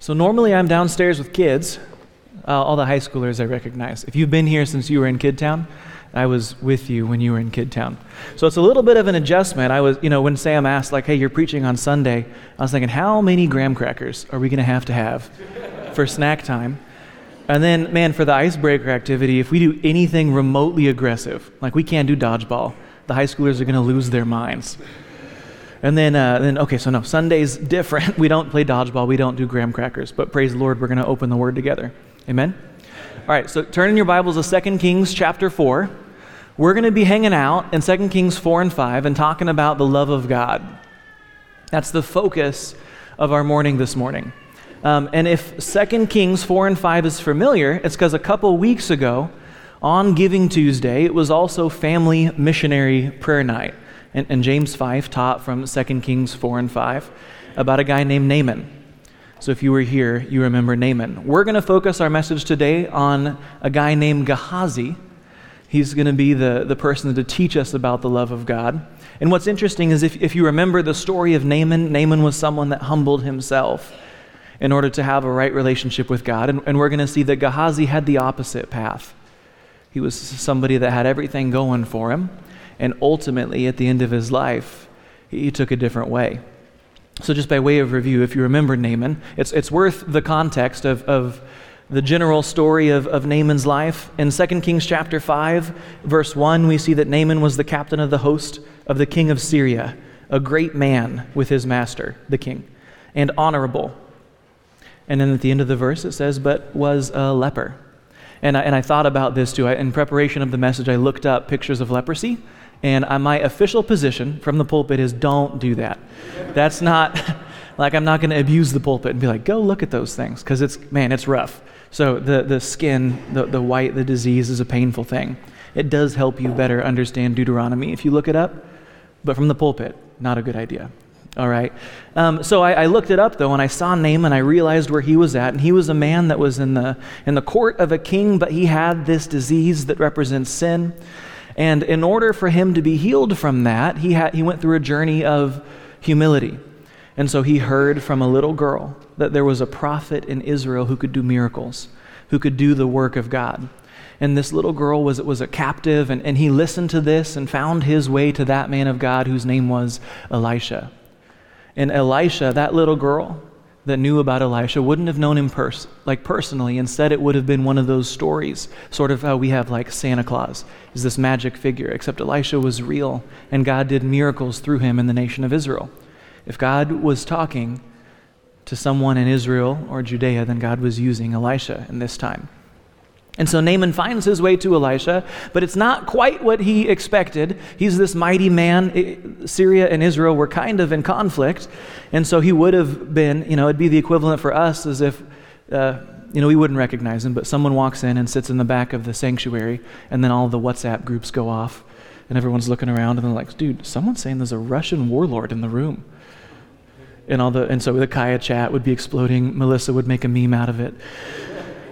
So normally I'm downstairs with kids, uh, all the high schoolers I recognize. If you've been here since you were in Kidtown, I was with you when you were in Kidtown. So it's a little bit of an adjustment. I was, you know, when Sam asked, like, hey, you're preaching on Sunday, I was thinking, how many graham crackers are we going to have to have for snack time? And then, man, for the icebreaker activity, if we do anything remotely aggressive, like we can't do dodgeball, the high schoolers are going to lose their minds. And then, uh, then, okay, so no, Sunday's different. We don't play dodgeball. We don't do graham crackers. But praise the Lord, we're going to open the Word together. Amen? All right, so turn in your Bibles to 2 Kings chapter 4. We're going to be hanging out in 2 Kings 4 and 5 and talking about the love of God. That's the focus of our morning this morning. Um, and if 2 Kings 4 and 5 is familiar, it's because a couple weeks ago, on Giving Tuesday, it was also Family Missionary Prayer Night. And, James 5 taught from 2 Kings 4 and 5 about a guy named Naaman. So if you were here, you remember Naaman. We're going to focus our message today on a guy named Gehazi. He's going to be the, the person to teach us about the love of God. And what's interesting is if, if you remember the story of Naaman, Naaman was someone that humbled himself in order to have a right relationship with God. And, and we're going to see that Gehazi had the opposite path. He was somebody that had everything going for him. And ultimately, at the end of his life, he took a different way. So, just by way of review, if you remember Naaman, it's, it's worth the context of, of the general story of, of Naaman's life. In 2 Kings chapter 5, verse 1, we see that Naaman was the captain of the host of the king of Syria, a great man with his master, the king, and honorable. And then at the end of the verse, it says, but was a leper. And I, and I thought about this too. I, in preparation of the message, I looked up pictures of leprosy. And my official position from the pulpit is don't do that. That's not, like, I'm not going to abuse the pulpit and be like, go look at those things, because it's, man, it's rough. So the, the skin, the, the white, the disease is a painful thing. It does help you better understand Deuteronomy if you look it up, but from the pulpit, not a good idea. All right. Um, so I, I, looked it up though, and I saw Naaman. I realized where he was at, and he was a man that was in the in the court of a king, but he had this disease that represents sin. And in order for him to be healed from that, he, had, he went through a journey of humility. And so he heard from a little girl that there was a prophet in Israel who could do miracles, who could do the work of God. And this little girl was, was a captive, and, and he listened to this and found his way to that man of God whose name was Elisha. And Elisha, that little girl, that knew about Elisha wouldn't have known him pers- like personally. Instead, it would have been one of those stories, sort of how we have like Santa Claus is this magic figure, except Elisha was real and God did miracles through him in the nation of Israel. If God was talking to someone in Israel or Judea, then God was using Elisha in this time. And so Naaman finds his way to Elisha, but it's not quite what he expected. He's this mighty man. Syria and Israel were kind of in conflict. And so he would have been, you know, it'd be the equivalent for us as if, uh, you know, we wouldn't recognize him, but someone walks in and sits in the back of the sanctuary, and then all the WhatsApp groups go off, and everyone's looking around, and they're like, dude, someone's saying there's a Russian warlord in the room. And, all the, and so the Kaya chat would be exploding. Melissa would make a meme out of it.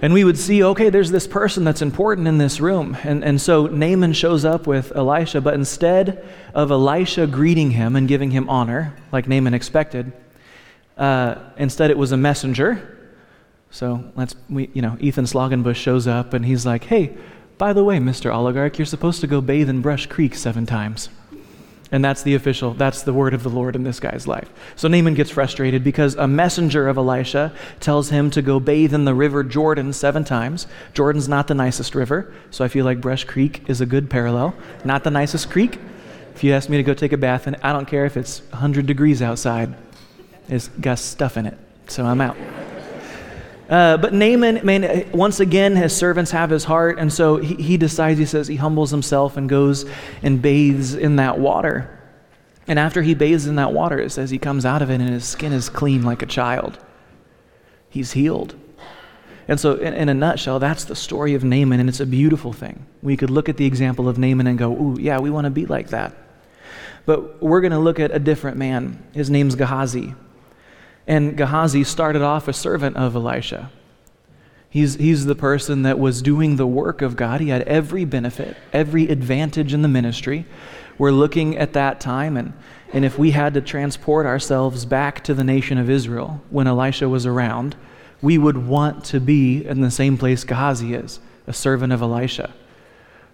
And we would see, okay, there's this person that's important in this room. And, and so Naaman shows up with Elisha, but instead of Elisha greeting him and giving him honor, like Naaman expected, uh, instead it was a messenger. So let's, we, you know, Ethan Slogenbush shows up and he's like, hey, by the way, Mr. Oligarch, you're supposed to go bathe in Brush Creek seven times. And that's the official, that's the word of the Lord in this guy's life. So Naaman gets frustrated because a messenger of Elisha tells him to go bathe in the river Jordan seven times. Jordan's not the nicest river, so I feel like Brush Creek is a good parallel. Not the nicest creek. If you ask me to go take a bath, and I don't care if it's 100 degrees outside, it's got stuff in it, so I'm out. Uh, but Naaman, man, once again, his servants have his heart, and so he, he decides, he says, he humbles himself and goes and bathes in that water. And after he bathes in that water, it says he comes out of it and his skin is clean like a child. He's healed. And so, in, in, a nutshell, that's the story of Naaman, and it's a beautiful thing. We could look at the example of Naaman and go, ooh, yeah, we want to be like that. But we're going to look at a different man. His name's Gehazi. And Gehazi started off a servant of Elisha. He's, he's the person that was doing the work of God. He had every benefit, every advantage in the ministry. We're looking at that time, and, and if we had to transport ourselves back to the nation of Israel when Elisha was around, we would want to be in the same place Gehazi is, a servant of Elisha,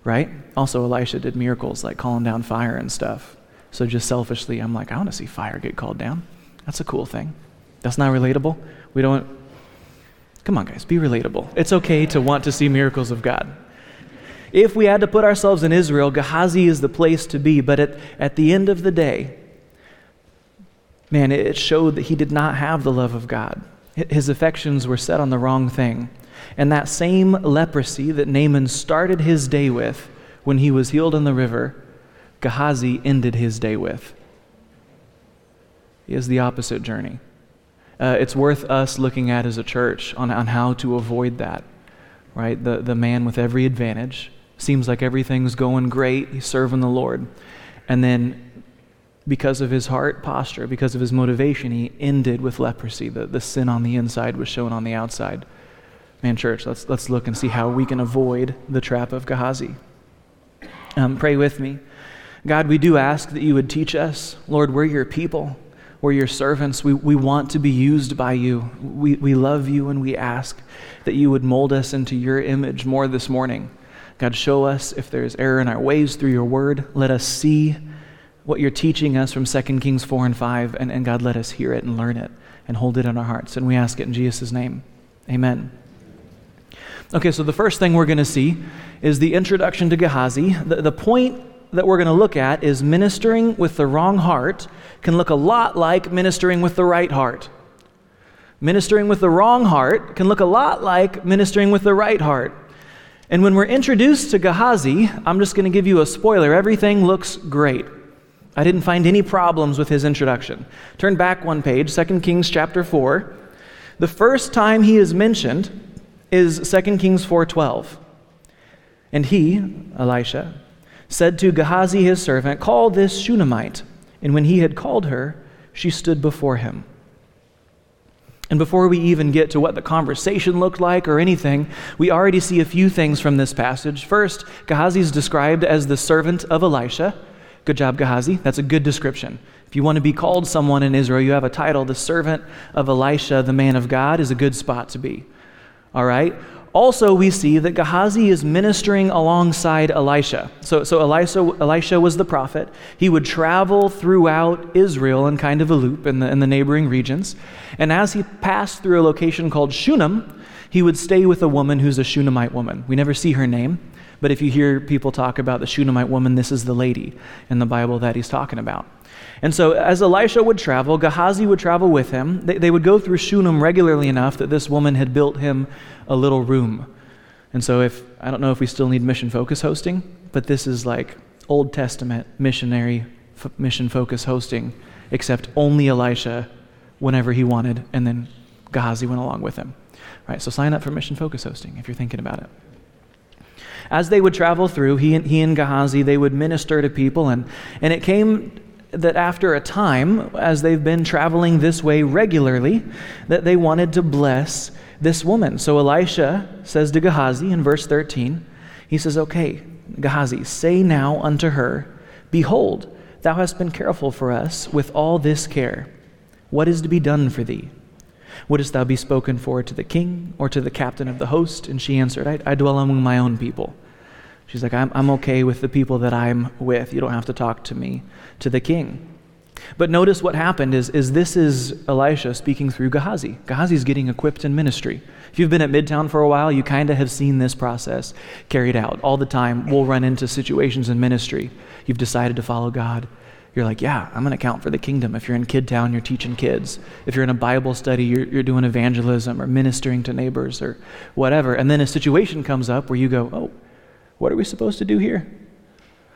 right? Also, Elisha did miracles like calling down fire and stuff. So, just selfishly, I'm like, I want to see fire get called down. That's a cool thing. That's not relatable. We don't. Come on, guys, be relatable. It's okay to want to see miracles of God. If we had to put ourselves in Israel, Gehazi is the place to be. But at, at the end of the day, man, it showed that he did not have the love of God. His affections were set on the wrong thing. And that same leprosy that Naaman started his day with when he was healed in the river, Gehazi ended his day with. He has the opposite journey. Uh, it's worth us looking at as a church on, on how to avoid that, right? The, the man with every advantage seems like everything's going great, he's serving the Lord. And then, because of his heart posture, because of his motivation, he ended with leprosy. The, the sin on the inside was shown on the outside. Man, church, let's, let's look and see how we can avoid the trap of Gehazi. Um, pray with me. God, we do ask that you would teach us. Lord, we're your people. We're your servants. We, we want to be used by you. We, we love you and we ask that you would mold us into your image more this morning. God, show us if there's error in our ways through your word. Let us see what you're teaching us from 2 Kings 4 and 5, and, and God, let us hear it and learn it and hold it in our hearts. And we ask it in Jesus' name. Amen. Okay, so the first thing we're going to see is the introduction to Gehazi. The, the point that we're going to look at is ministering with the wrong heart can look a lot like ministering with the right heart. Ministering with the wrong heart can look a lot like ministering with the right heart. And when we're introduced to Gehazi, I'm just going to give you a spoiler. Everything looks great. I didn't find any problems with his introduction. Turn back one page, 2 Kings chapter 4. The first time he is mentioned is 2 Kings 4:12. And he, Elisha, said to Gehazi his servant, "Call this Shunammite." And when he had called her, she stood before him. And before we even get to what the conversation looked like or anything, we already see a few things from this passage. First, Gehazi is described as the servant of Elisha. Good job, Gehazi. That's a good description. If you want to be called someone in Israel, you have a title. The servant of Elisha, the man of God, is a good spot to be. All right? Also, we see that Gehazi is ministering alongside Elisha. So, so Elisha, Elisha was the prophet. He would travel throughout Israel in kind of a loop in the, in the neighboring regions. And as he passed through a location called Shunem, he would stay with a woman who's a Shunammite woman. We never see her name, but if you hear people talk about the Shunammite woman, this is the lady in the Bible that he's talking about. And so, as Elisha would travel, Gehazi would travel with him. They, they, would go through Shunem regularly enough that this woman had built him a little room. And so, if I don't know if we still need mission focus hosting, but this is like Old Testament missionary f- mission focus hosting, except only Elisha whenever he wanted, and then Gehazi went along with him. All right, so sign up for mission focus hosting if you're thinking about it. As they would travel through, he and, he and Gehazi, they would minister to people, and, and it came that after a time, as they've been traveling this way regularly, that they wanted to bless this woman. So Elisha says to Gehazi in verse 13, he says, Okay, Gehazi, say now unto her, Behold, thou hast been careful for us with all this care. What is to be done for thee? Wouldst thou be spoken for to the king or to the captain of the host? And she answered, I, I dwell among my own people. She's like, I'm, I'm okay with the people that I'm with. You don't have to talk to me, to the king. But notice what happened is, is this is Elisha speaking through Gehazi. Gehazi's getting equipped in ministry. If you've been at Midtown for a while, you kind of have seen this process carried out. All the time, we'll run into situations in ministry. You've decided to follow God. You're like, yeah, I'm going to count for the kingdom. If you're in Kid Town, you're teaching kids. If you're in a Bible study, you're, you're doing evangelism or ministering to neighbors or whatever. And then a situation comes up where you go, oh, what are we supposed to do here?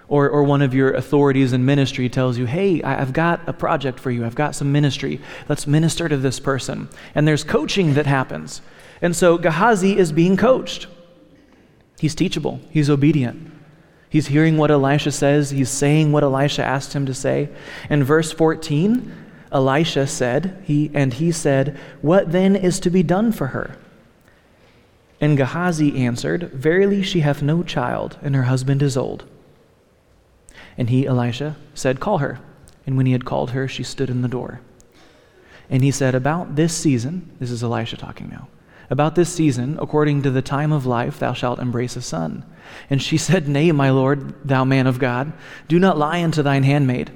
Or, or one of your authorities in ministry tells you, hey, I've got a project for you. I've got some ministry. Let's minister to this person. And there's coaching that happens. And so Gehazi is being coached. He's teachable, he's obedient. He's hearing what Elisha says, he's saying what Elisha asked him to say. In verse 14, Elisha said, he, and he said, What then is to be done for her? And Gehazi answered, Verily she hath no child, and her husband is old. And he, Elisha, said, Call her. And when he had called her, she stood in the door. And he said, About this season, this is Elisha talking now, About this season, according to the time of life, thou shalt embrace a son. And she said, Nay, my Lord, thou man of God, do not lie unto thine handmaid.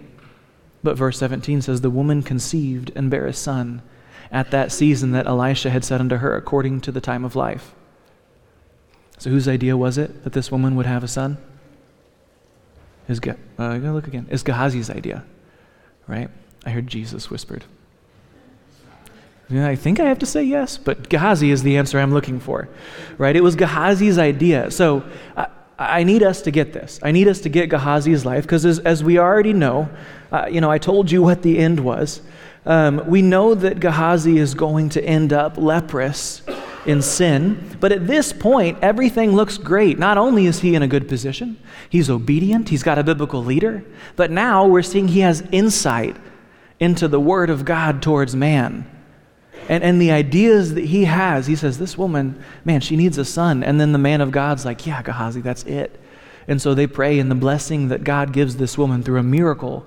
But verse 17 says, The woman conceived and bare a son at that season that Elisha had said unto her, according to the time of life. So, whose idea was it that this woman would have a son? Is uh, gotta look again. It's Gehazi's idea, right? I heard Jesus whispered. I think I have to say yes, but Gehazi is the answer I'm looking for, right? It was Gehazi's idea. So I, I need us to get this. I need us to get Gehazi's life because, as, as, we already know, uh, you know, I told you what the end was. Um, we know that Gehazi is going to end up leprous in sin, but at this point, everything looks great. Not only is he in a good position, he's obedient, he's got a biblical leader, but now we're seeing he has insight into the word of God towards man and, and the ideas that he has. He says, This woman, man, she needs a son. And then the man of God's like, Yeah, Gehazi, that's it. And so they pray, and the blessing that God gives this woman through a miracle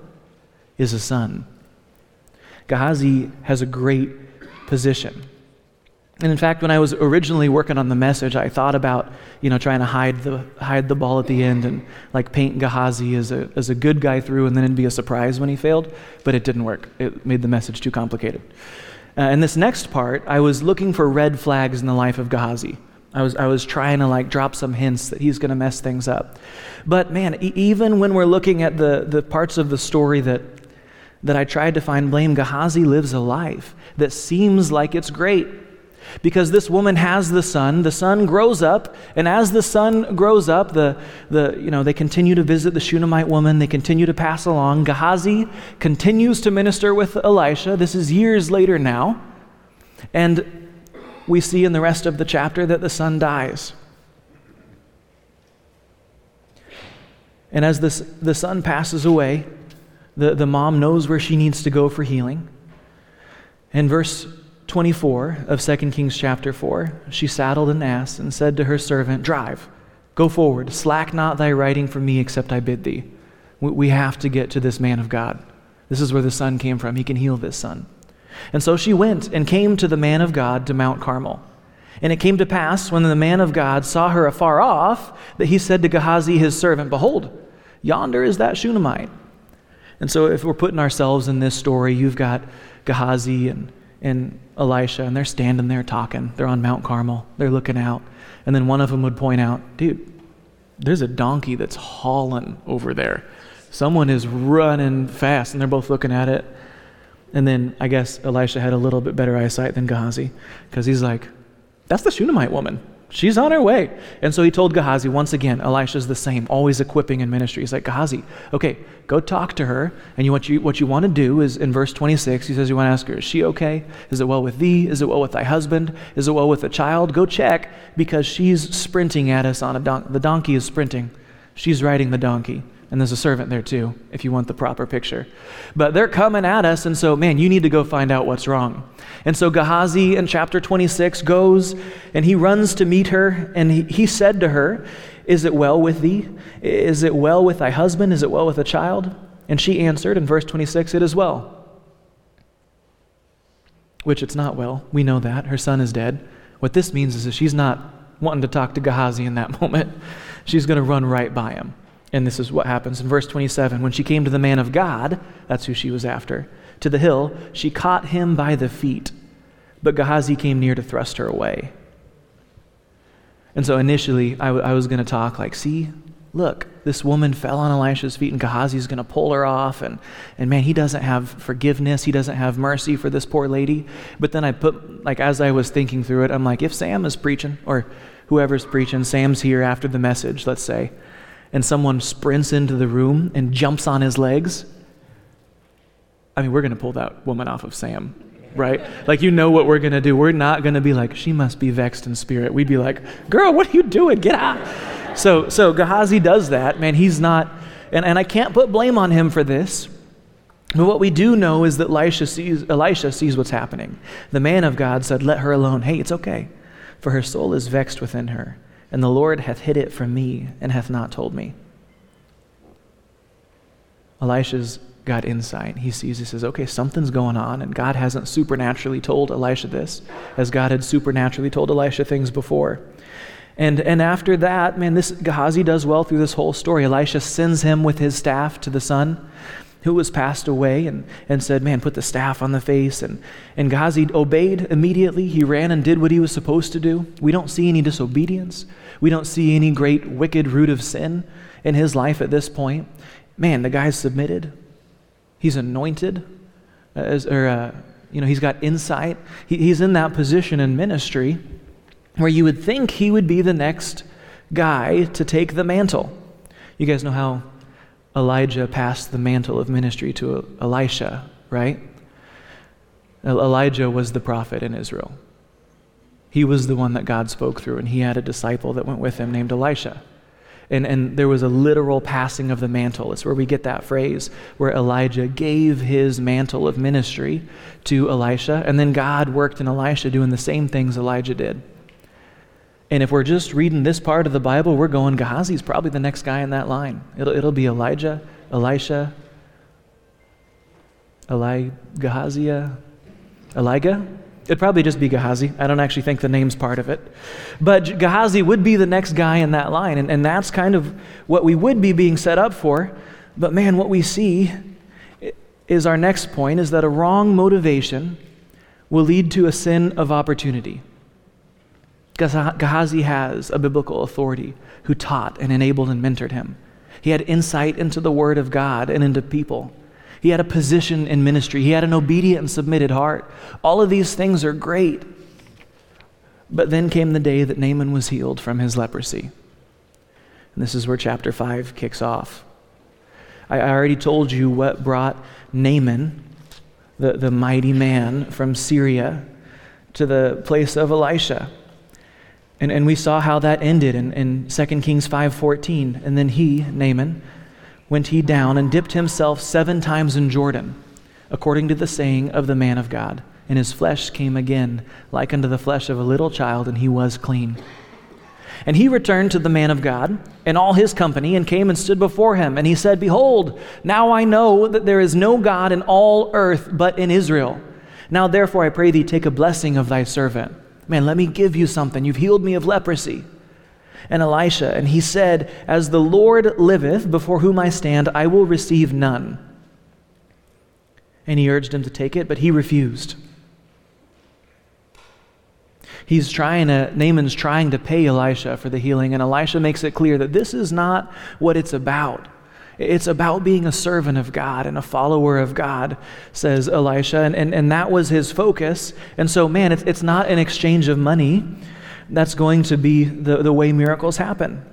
is a son. Gehazi has a great position. And in fact, when I was originally working on the message, I thought about, you know, trying to hide the, hide the ball at the end and like paint Gehazi as a, as a good guy through and then it'd be a surprise when he failed. But it didn't work. It made the message too complicated. Uh, in this next part, I was looking for red flags in the life of Gehazi. I was, I was trying to like drop some hints that he's going to mess things up. But man, e- even when we're looking at the, the parts of the story that, that I tried to find blame, Gehazi lives a life that seems like it's great because this woman has the son the son grows up and as the son grows up the, the you know they continue to visit the shunammite woman they continue to pass along. Gehazi continues to minister with elisha. This is years later now. And we see in the rest of the chapter that the son dies. And as this, the son passes away the, the mom knows where she needs to go for healing. In verse 24 of 2 Kings chapter 4, she saddled an ass and said to her servant, Drive, go forward, slack not thy riding from me except I bid thee. We have to get to this man of God. This is where the son came from. He can heal this son. And so she went and came to the man of God to Mount Carmel. And it came to pass, when the man of God saw her afar off, that he said to Gehazi his servant, Behold, yonder is that Shunammite. And so, if we're putting ourselves in this story, you've got Gehazi and and Elisha, and they're standing there talking. They're on Mount Carmel. They're looking out. And then one of them would point out, dude, there's a donkey that's hauling over there. Someone is running fast, and they're both looking at it. And then I guess Elisha had a little bit better eyesight than Gehazi, because he's like, that's the Shunammite woman. She's on her way. And so he told Gehazi, once again, Elisha's the same, always equipping in ministry. He's like, Gehazi, okay, go talk to her. And you, what, you, what you want to do is in verse 26, he says, You want to ask her, Is she okay? Is it well with thee? Is it well with thy husband? Is it well with the child? Go check because she's sprinting at us on a donkey. The donkey is sprinting. She's riding the donkey. And there's a servant there too, if you want the proper picture. But they're coming at us, and so, man, you need to go find out what's wrong. And so Gehazi in chapter 26 goes and he runs to meet her, and he, he said to her, Is it well with thee? Is it well with thy husband? Is it well with the child? And she answered in verse 26, It is well. Which it's not well. We know that. Her son is dead. What this means is that she's not wanting to talk to Gehazi in that moment. She's going to run right by him. And this is what happens in verse 27. When she came to the man of God, that's who she was after, to the hill, she caught him by the feet. But Gehazi came near to thrust her away. And so initially, I, w- I was going to talk like, see, look, this woman fell on Elisha's feet, and Gehazi's going to pull her off. And, and man, he doesn't have forgiveness. He doesn't have mercy for this poor lady. But then I put, like, as I was thinking through it, I'm like, if Sam is preaching, or whoever's preaching, Sam's here after the message, let's say, and someone sprints into the room and jumps on his legs, I mean, we're going to pull that woman off of Sam, right? Like, you know what we're going to do. We're not going to be like, she must be vexed in spirit. We'd be like, girl, what are you doing? Get out. So, so Gehazi does that. Man, he's not, and, and I can't put blame on him for this. But what we do know is that Elisha sees, Elisha sees what's happening. The man of God said, Let her alone. Hey, it's okay, for her soul is vexed within her and the Lord hath hid it from me and hath not told me. Elisha's got insight. He sees, he says, okay, something's going on, and God hasn't supernaturally told Elisha this, as God had supernaturally told Elisha things before. And, and after that, man, this Gehazi does well through this whole story. Elisha sends him with his staff to the son who was passed away and, and said, Man, put the staff on the face. And, and Gehazi obeyed immediately. He ran and did what he was supposed to do. We don't see any disobedience. We don't see any great wicked root of sin in his life at this point. Man, the guy's submitted. He's anointed, as, or, uh, you know, he's got insight. He, he's in that position in ministry where you would think he would be the next guy to take the mantle. You guys know how Elijah passed the mantle of ministry to Elisha, right? Elijah was the prophet in Israel. He was the one that God spoke through, and he had a disciple that went with him named Elisha. And, and there was a literal passing of the mantle. It's where we get that phrase where Elijah gave his mantle of ministry to Elisha, and then God worked in Elisha doing the same things Elijah did. And if we're just reading this part of the Bible, we're going, Gehazi's probably the next guy in that line. It'll, it'll be Elijah, Elisha, Eli, Gehazia, Eliga. It'd probably just be Gehazi. I don't actually think the name's part of it. But Gehazi would be the next guy in that line. And, and that's kind of what we would be being set up for. But man, what we see is our next point is that a wrong motivation will lead to a sin of opportunity. Gehazi has a biblical authority who taught and enabled and mentored him. He had insight into the Word of God and into people. He had a position in ministry. He had an obedient and submitted heart. All of these things are great. But then came the day that Naaman was healed from his leprosy. And this is where chapter 5 kicks off. I already told you what brought Naaman, the, the mighty man from Syria, to the place of Elisha. And, and we saw how that ended in, in 2 Kings 5.14. And then he, Naaman, went he down and dipped himself seven times in Jordan, according to the saying of the man of God. And his flesh came again, like unto the flesh of a little child, and he was clean. And he returned to the man of God and all his company, and came and stood before him. And he said, Behold, now I know that there is no God in all earth but in Israel. Now therefore I pray thee, take a blessing of thy servant. Man, let me give you something. You've healed me of leprosy. And Elisha, and he said, As the Lord liveth, before whom I stand, I will receive none. And he urged him to take it, but he refused. He's trying to, Naaman's trying to pay Elisha for the healing, and Elisha makes it clear that this is not what it's about. It's about being a servant of God and a follower of God, says Elisha. And, and, and that was his focus. And so, man, it's, it's not an exchange of money that's going to be the, the way miracles happen.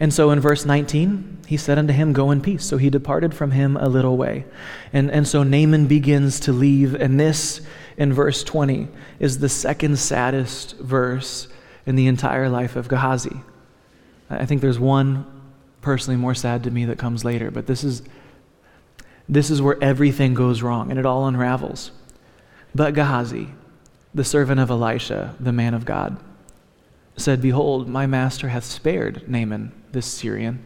And so in verse 19, he said unto him, Go in peace. So he departed from him a little way. And, and so Naaman begins to leave. And this, in verse 20, is the second saddest verse in the entire life of Gehazi. I think there's one personally more sad to me that comes later, but this is this is where everything goes wrong and it all unravels. But Gehazi, the servant of Elisha, the man of God, said, Behold, my master hath spared Naaman, this Syrian,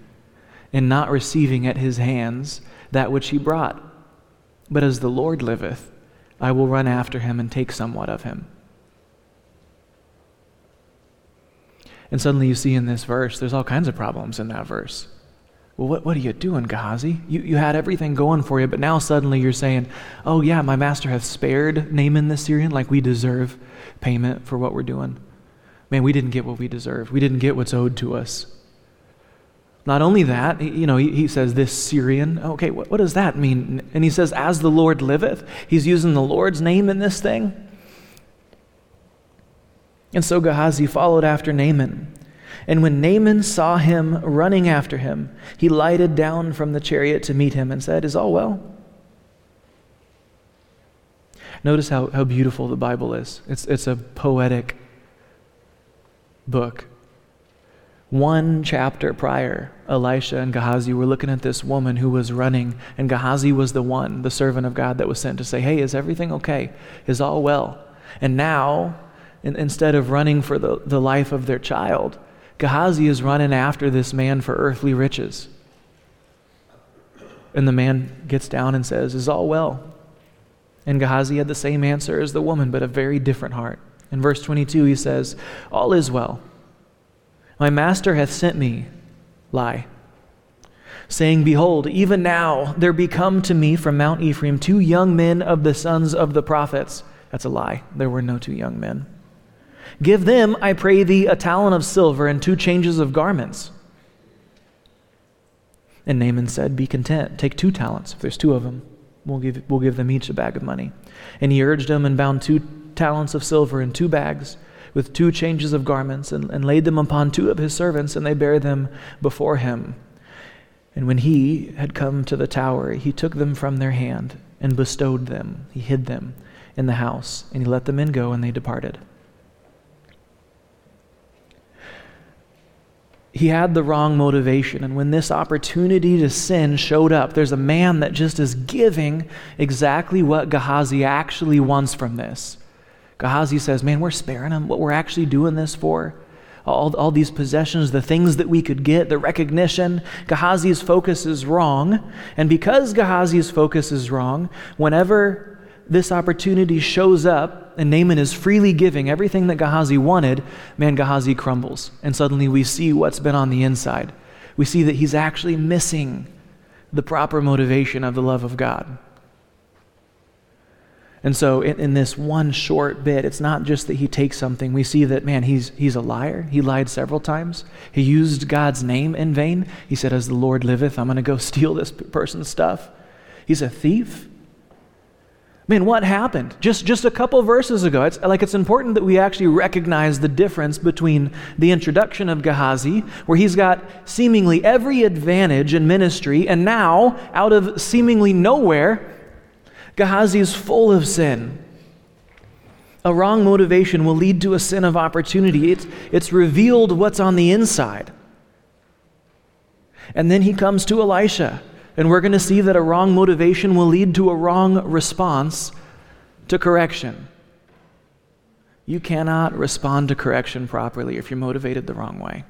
in not receiving at his hands that which he brought. But as the Lord liveth, I will run after him and take somewhat of him. And suddenly you see in this verse, there's all kinds of problems in that verse. Well, what, what are you doing, Gehazi? You, you had everything going for you, but now suddenly you're saying, oh, yeah, my master hath spared Naaman the Syrian, like we deserve payment for what we're doing. Man, we didn't get what we deserve. We didn't get what's owed to us. Not only that, you know, he, he says, this Syrian. Okay, what, what does that mean? And he says, as the Lord liveth. He's using the Lord's name in this thing. And so Gehazi followed after Naaman. And when Naaman saw him running after him, he lighted down from the chariot to meet him and said, Is all well? Notice how, how beautiful the Bible is. It's, it's a poetic book. One chapter prior, Elisha and Gehazi were looking at this woman who was running, and Gehazi was the one, the servant of God, that was sent to say, Hey, is everything okay? Is all well? And now in, instead of running for the, the life of their child, Gehazi is running after this man for earthly riches. And the man gets down and says, Is all well? And Gehazi had the same answer as the woman, but a very different heart. In verse 22, he says, All is well. My master hath sent me, lie, saying, Behold, even now there be come to me from Mount Ephraim two young men of the sons of the prophets. That's a lie. There were no two young men. Give them, I pray thee, a talent of silver and two changes of garments. And Naaman said, Be content. Take two talents, if there's two of them. We'll give, we'll give them each a bag of money. And he urged them and bound two talents of silver in two bags with two changes of garments and, and laid them upon two of his servants, and they bare them before him. And when he had come to the tower, he took them from their hand and bestowed them. He hid them in the house, and he let the men go, and they departed. He had the wrong motivation. And when this opportunity to sin showed up, there's a man that just is giving exactly what Gehazi actually wants from this. Gehazi says, Man, we're sparing him what we're actually doing this for. All, all these possessions, the things that we could get, the recognition. Gehazi's focus is wrong. And because Gehazi's focus is wrong, whenever this opportunity shows up and Naaman is freely giving everything that Gehazi wanted, man, Gehazi crumbles. And suddenly we see what's been on the inside. We see that he's actually missing the proper motivation of the love of God. And so, in, in, this one short bit, it's not just that he takes something. We see that, man, he's, he's a liar. He lied several times. He used God's name in vain. He said, As the Lord liveth, I'm going to go steal this person's stuff. He's a thief. Man, what happened? Just, just a couple verses ago. It's like it's important that we actually recognize the difference between the introduction of Gehazi, where he's got seemingly every advantage in ministry, and now, out of seemingly nowhere, Gehazi is full of sin. A wrong motivation will lead to a sin of opportunity. It's, it's revealed what's on the inside. And then he comes to Elisha. And we're going to see that a wrong motivation will lead to a wrong response to correction. You cannot respond to correction properly if you're motivated the wrong way.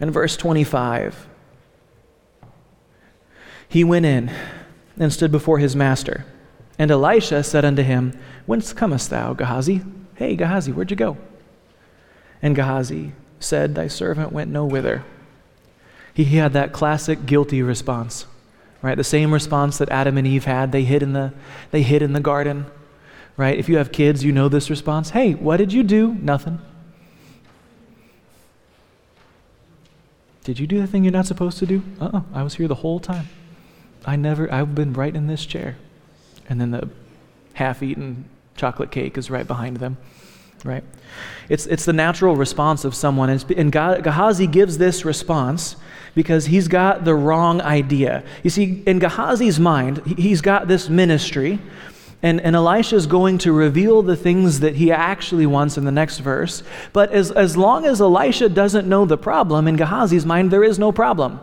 In verse 25, he went in and stood before his master. And Elisha said unto him, Whence comest thou, Gehazi? Hey, Gehazi, where'd you go? And Gehazi said, Thy servant went no whither he he had that classic guilty response, right? The same response that Adam and Eve had. They hid in the, they hid in the garden, right? If you have kids, you know this response. Hey, what did you do? Nothing. Did you do the thing you're not supposed to do? Uh uh-uh, I was here the whole time. I never, I've been right in this chair. And then the half eaten chocolate cake is right behind them right? It's, it's the natural response of someone. And, and Gehazi gives this response because he's got the wrong idea. You see, in Gehazi's mind, he's got this ministry, and, and Elisha is going to reveal the things that he actually wants in the next verse. But as, as long as Elisha doesn't know the problem, in Gehazi's mind, there is no problem.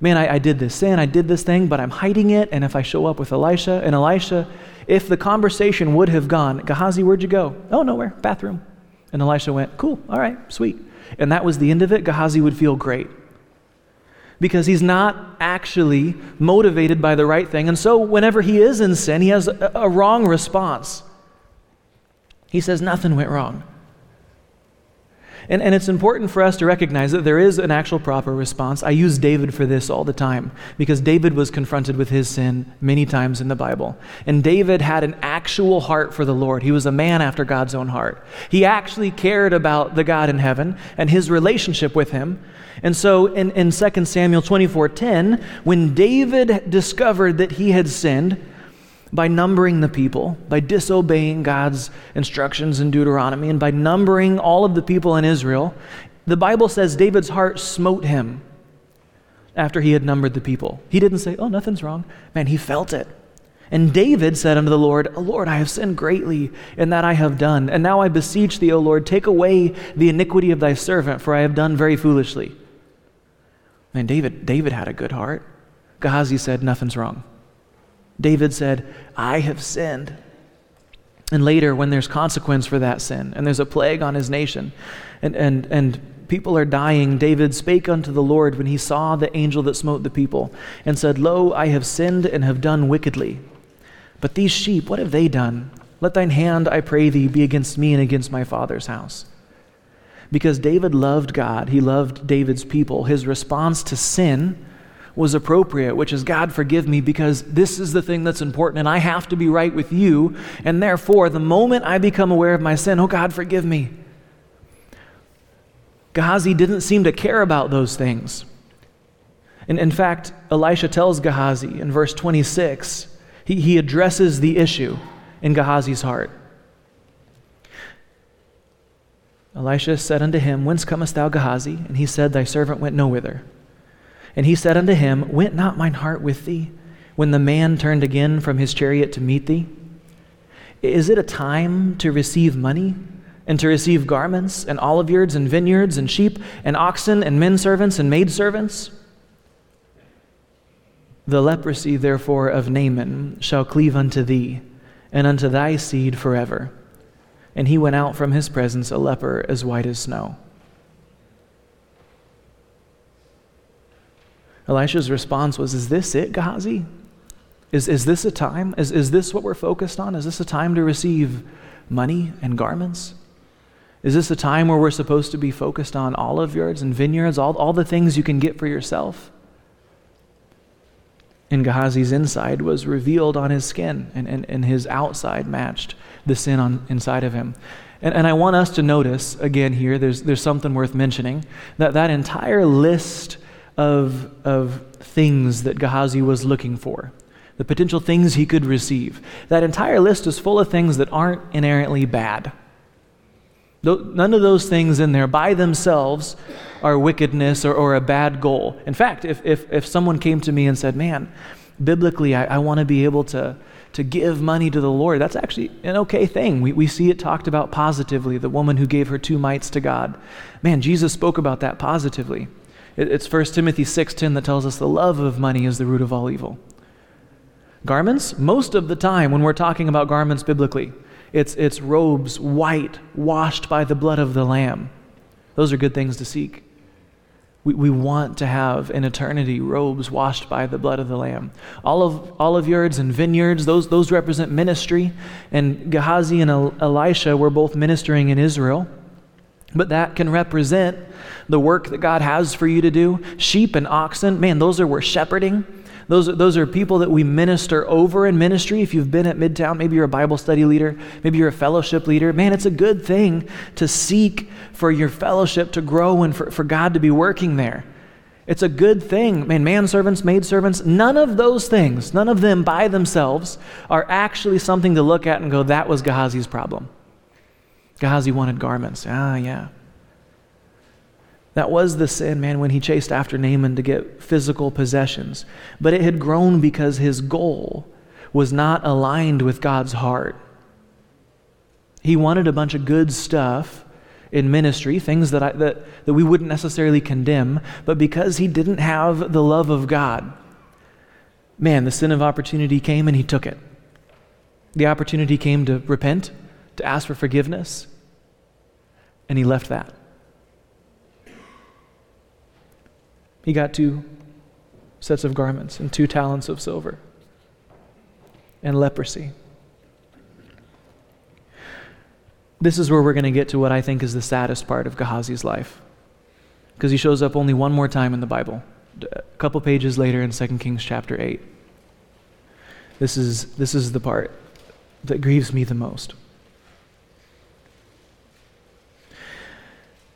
Man, I, I did this sin, I did this thing, but I'm hiding it, and if I show up with Elisha, and Elisha if the conversation would have gone, Gehazi, where'd you go? Oh, nowhere, bathroom. And Elisha went, Cool, all right, sweet. And that was the end of it, Gehazi would feel great. Because he's not actually motivated by the right thing. And so, whenever he is in sin, he has a, a wrong response. He says, Nothing went wrong. And, and it's important for us to recognize that there is an actual proper response. I use David for this all the time because David was confronted with his sin many times in the Bible. And David had an actual heart for the Lord. He was a man after God's own heart. He actually cared about the God in heaven and his relationship with him. And so in, in 2 Samuel 24:10, when David discovered that he had sinned, by numbering the people, by disobeying God's instructions in Deuteronomy, and by numbering all of the people in Israel, the Bible says David's heart smote him after he had numbered the people. He didn't say, Oh, nothing's wrong. Man, he felt it. And David said unto the Lord, O Lord, I have sinned greatly in that I have done. And now I beseech thee, O Lord, take away the iniquity of thy servant, for I have done very foolishly. And David, David had a good heart. Gehazi said, Nothing's wrong. David said, I have sinned. And later, when there's consequence for that sin, and there's a plague on his nation, and, and, and people are dying, David spake unto the Lord when he saw the angel that smote the people, and said, Lo, I have sinned and have done wickedly. But these sheep, what have they done? Let thine hand, I pray thee, be against me and against my father's house. Because David loved God, he loved David's people. His response to sin was appropriate, which is God, forgive me because this is the thing that's important and I have to be right with you. And therefore, the moment I become aware of my sin, oh God, forgive me. Gehazi didn't seem to care about those things. And in fact, Elisha tells Gehazi in verse 26, he, he addresses the issue in Gehazi's heart. Elisha said unto him, Whence comest thou, Gehazi? And he said, Thy servant went no whither. And he said unto him, Went not mine heart with thee when the man turned again from his chariot to meet thee? Is it a time to receive money and to receive garments and oliveyards and vineyards and sheep and oxen and men servants and maid servants? The leprosy, therefore, of Naaman shall cleave unto thee and unto thy seed forever. And he went out from his presence a leper as white as snow. Elisha's response was, Is this it, Gehazi? Is, is this a time? Is, is this what we're focused on? Is this a time to receive money and garments? Is this a time where we're supposed to be focused on olive yards and vineyards, all, all the things you can get for yourself? And Gehazi's inside was revealed on his skin, and, and, and his outside matched the sin on, inside of him. And, and I want us to notice, again, here, there's, there's something worth mentioning, that that entire list of, of things that Gehazi was looking for, the potential things he could receive. That entire list is full of things that aren't inherently bad. None of those things in there by themselves are wickedness or, or a bad goal. In fact, if, if, if someone came to me and said, Man, biblically, I, I want to be able to, to give money to the Lord, that's actually an okay thing. We, we see it talked about positively, the woman who gave her two mites to God. Man, Jesus spoke about that positively. It's 1 Timothy 6:10 that tells us the love of money is the root of all evil. Garments, most of the time when we're talking about garments biblically, it's, it's robes white, washed by the blood of the Lamb. Those are good things to seek. We, we want to have in eternity robes washed by the blood of the Lamb. Olive, olive yards and vineyards, those, those represent ministry. And Gehazi and Elisha were both ministering in Israel. But that can represent the work that God has for you to do. Sheep and oxen, man, those are worth shepherding. Those, those are people that we minister over in ministry. If you've been at Midtown, maybe you're a Bible study leader, maybe you're a fellowship leader. Man, it's a good thing to seek for your fellowship to grow and for, for God to be working there. It's a good thing. Man, manservants, maidservants, none of those things, none of them by themselves are actually something to look at and go, that was Gehazi's problem. Gehazi wanted garments. Ah, yeah. That was the sin, man, when he chased after Naaman to get physical possessions. But it had grown because his goal was not aligned with God's heart. He wanted a bunch of good stuff in ministry, things that, I, that, that we wouldn't necessarily condemn, but because he didn't have the love of God, man, the sin of opportunity came and he took it. The opportunity came to repent, to ask for forgiveness, and he left that. He got two sets of garments and two talents of silver and leprosy. This is where we're going to get to what I think is the saddest part of Gehazi's life. Because he shows up only one more time in the Bible, a couple pages later in 2 Kings chapter 8. This is, this is the part that grieves me the most.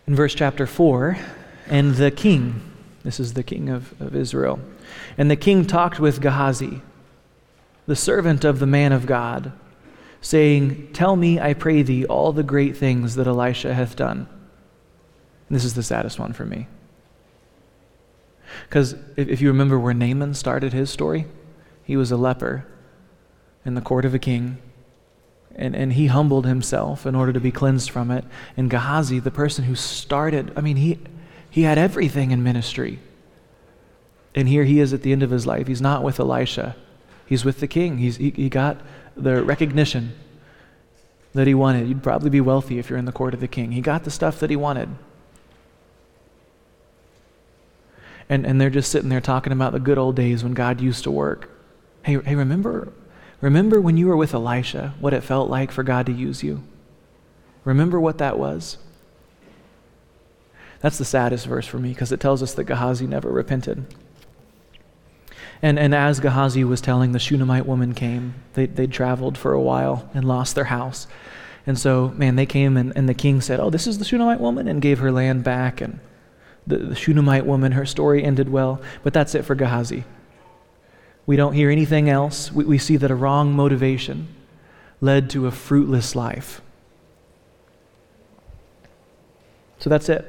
In verse chapter 4 and the king, this is the king of, of Israel, and the king talked with Gehazi, the servant of the man of God, saying, Tell me, I pray thee, all the great things that Elisha hath done. And this is the saddest one for me. Because if, if you remember where Naaman started his story, he was a leper in the court of a king and, and he humbled himself in order to be cleansed from it. And Gehazi, the person who started, I mean, he, he had everything in ministry. And here he is at the end of his life. He's not with Elisha, he's with the king. He's, he, he got the recognition that he wanted. You'd probably be wealthy if you're in the court of the king. He got the stuff that he wanted. And, and they're just sitting there talking about the good old days when God used to work. Hey, hey, remember, remember when you were with Elisha, what it felt like for God to use you? Remember what that was? That's the saddest verse for me because it tells us that Gehazi never repented. And, and as Gehazi was telling, the Shunammite woman came. They, they'd traveled for a while and lost their house. And so, man, they came and, and the king said, Oh, this is the Shunammite woman, and gave her land back. And the, the Shunammite woman, her story ended well. But that's it for Gehazi. We don't hear anything else. We, we see that a wrong motivation led to a fruitless life. So that's it.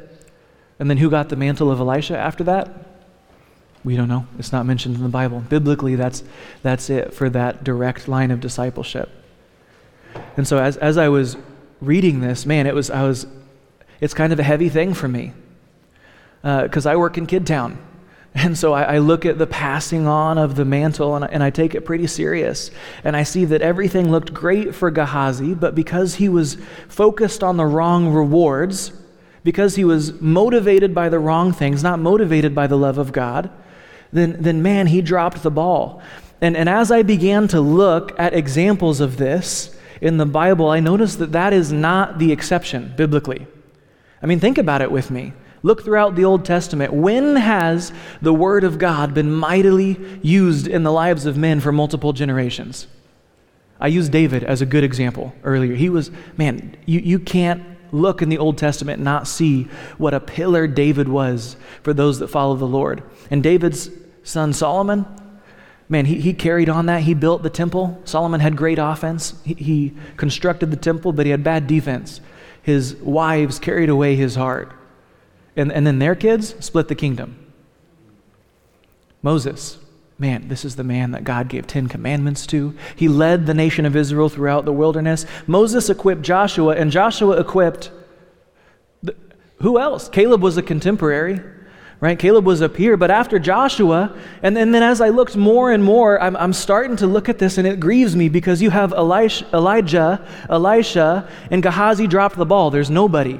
And then who got the mantle of Elisha after that? We don't know. It's not mentioned in the Bible. Biblically, that's, that's it for that direct line of discipleship. And so as, as I was reading this, man, it was, I was, it's kind of a heavy thing for me because uh, I work in Kid Town. And so I, I, look at the passing on of the mantle and I, and I take it pretty serious. And I see that everything looked great for Gehazi, but because he was focused on the wrong rewards, because he was motivated by the wrong things, not motivated by the love of God, then, then man, he dropped the ball. And, and as I began to look at examples of this in the Bible, I noticed that that is not the exception biblically. I mean, think about it with me. Look throughout the Old Testament. When has the Word of God been mightily used in the lives of men for multiple generations? I used David as a good example earlier. He was, man, you, you can't look in the Old Testament and not see what a pillar David was for those that follow the Lord. And David's son Solomon, man, he, he carried on that. He built the temple. Solomon had great offense. He, he constructed the temple, but he had bad defense. His wives carried away his heart. And, and then their kids split the kingdom. Moses, man, this is the man that God gave 10 commandments to. He led the nation of Israel throughout the wilderness. Moses equipped Joshua, and Joshua equipped the, who else? Caleb was a contemporary right? Caleb was up here, but after Joshua, and and then as I looked more and more, I'm, I'm starting to look at this and it grieves me because you have Elisha, Elijah, Elisha, and Gehazi dropped the ball. There's nobody.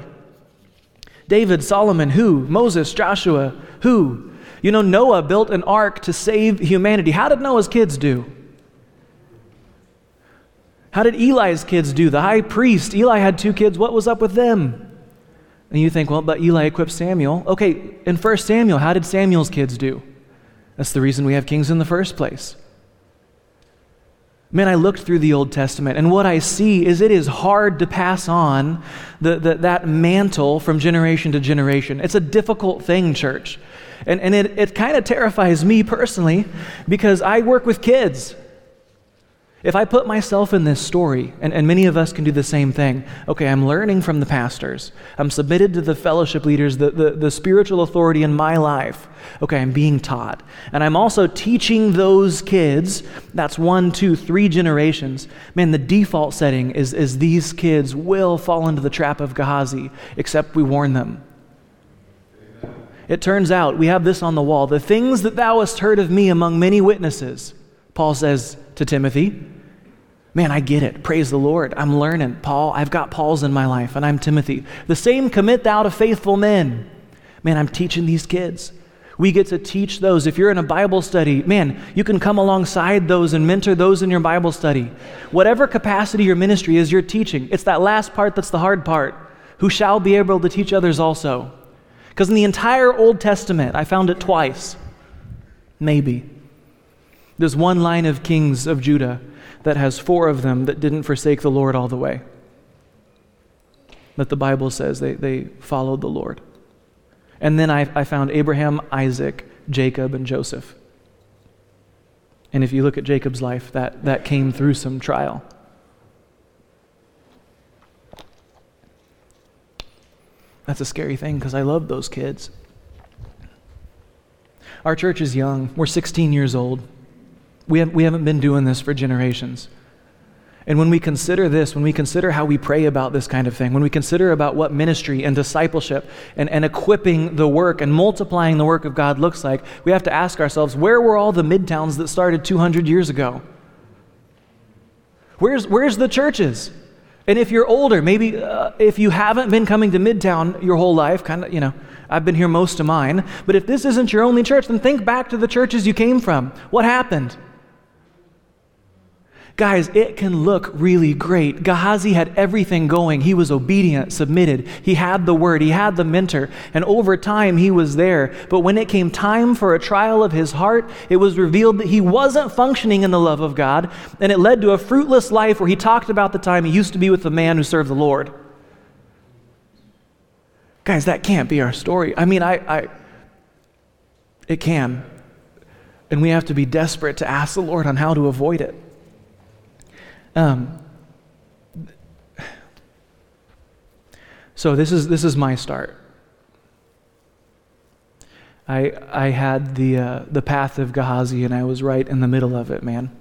David, Solomon, who? Moses, Joshua, who? You know, Noah built an ark to save humanity. How did Noah's kids do? How did Eli's kids do? The high priest, Eli had two kids. What was up with them? And you think, well, but Eli equipped Samuel. Okay, in 1 Samuel, how did Samuel's kids do? That's the reason we have kings in the first place. Man, I looked through the Old Testament, and what I see is it is hard to pass on the, the, that mantle from generation to generation. It's a difficult thing, church. And, and it, it kind of terrifies me personally because I work with kids. If I put myself in this story, and, and many of us can do the same thing, okay, I'm learning from the pastors. I'm submitted to the fellowship leaders, the, the, the spiritual authority in my life. Okay, I'm being taught. And I'm also teaching those kids, that's one, two, three generations. Man, the default setting is, is these kids will fall into the trap of Gehazi, except we warn them. It turns out, we have this on the wall the things that thou hast heard of me among many witnesses, Paul says to Timothy, Man, I get it. Praise the Lord. I'm learning. Paul, I've got Paul's in my life, and I'm Timothy. The same commit thou to faithful men. Man, I'm teaching these kids. We get to teach those. If you're in a Bible study, man, you can come alongside those and mentor those in your Bible study. Whatever capacity your ministry is, you're teaching. It's that last part that's the hard part. Who shall be able to teach others also? Because in the entire Old Testament, I found it twice. Maybe. There's one line of kings of Judah that has four of them that didn't forsake the Lord all the way. That the Bible says they, they followed the Lord. And then I, I found Abraham, Isaac, Jacob, and Joseph. And if you look at Jacob's life, that, that came through some trial. That's a scary thing because I love those kids. Our church is young. We're 16 years old. We, have, we haven't been doing this for generations. And when we consider this, when we consider how we pray about this kind of thing, when we consider about what ministry and discipleship and, and equipping the work and multiplying the work of God looks like, we have to ask ourselves where were all the midtowns that started 200 years ago? Where's, where's the churches? And if you're older, maybe uh, if you haven't been coming to Midtown your whole life, kind of, you know, I've been here most of mine, but if this isn't your only church, then think back to the churches you came from. What happened? Guys, it can look really great. Gehazi had everything going. He was obedient, submitted. He had the word, he had the mentor, and over time he was there. But when it came time for a trial of his heart, it was revealed that he wasn't functioning in the love of God, and it led to a fruitless life where he talked about the time he used to be with the man who served the Lord. Guys, that can't be our story. I mean, I, I it can. And we have to be desperate to ask the Lord on how to avoid it. Um, so this is this is my start. I I had the uh, the path of Gehazi, and I was right in the middle of it, man.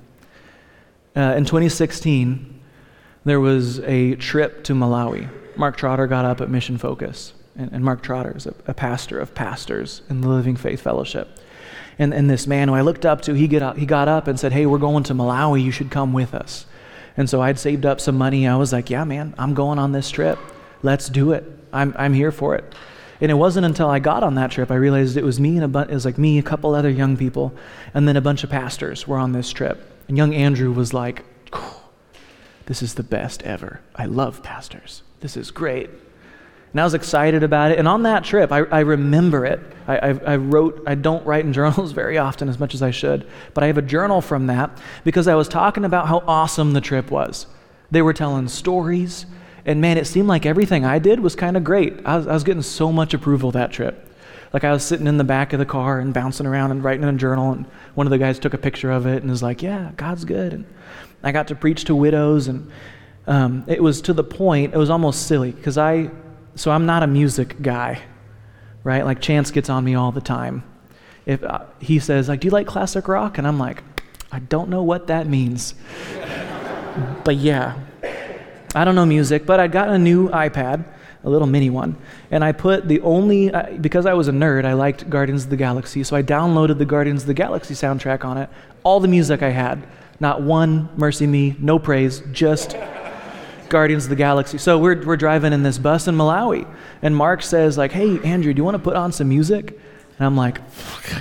Uh, in 2016, there was a trip to Malawi. Mark Trotter got up at Mission Focus, and, and Mark Trotter is a, a pastor of pastors in the Living Faith Fellowship. And, and this man who I looked up to, he, get up, he got up and said, Hey, we're going to Malawi. You should come with us. And so I'd saved up some money. I was like, yeah, man, I'm going on this trip. Let's do it. I'm, I'm here for it. And it wasn't until I got on that trip I realized it was me and a bu- it was like me, a couple other young people, and then a bunch of pastors were on this trip. And young Andrew was like, "This is the best ever. I love pastors. This is great." And I was excited about it. And on that trip, I, I remember it. I, I, I, wrote, I don't write in journals very often as much as I should, but I have a journal from that because I was talking about how awesome the trip was. They were telling stories, and man, it seemed like everything I did was kind of great. I was, I was getting so much approval that trip. Like I was sitting in the back of the car and bouncing around and writing in a journal, and one of the guys took a picture of it and was like, Yeah, God's good. And I got to preach to widows, and um, it was to the point, it was almost silly because I, so I'm not a music guy, right? Like Chance gets on me all the time. If uh, he says like, "Do you like classic rock?" and I'm like, "I don't know what that means." but yeah. I don't know music, but I got a new iPad, a little mini one, and I put the only uh, because I was a nerd, I liked Guardians of the Galaxy, so I downloaded the Guardians of the Galaxy soundtrack on it. All the music I had, not one MercyMe, no praise, just Guardians of the Galaxy. So we're, we're driving in this bus in Malawi, and Mark says, like, hey, Andrew, do you want to put on some music? And I'm like,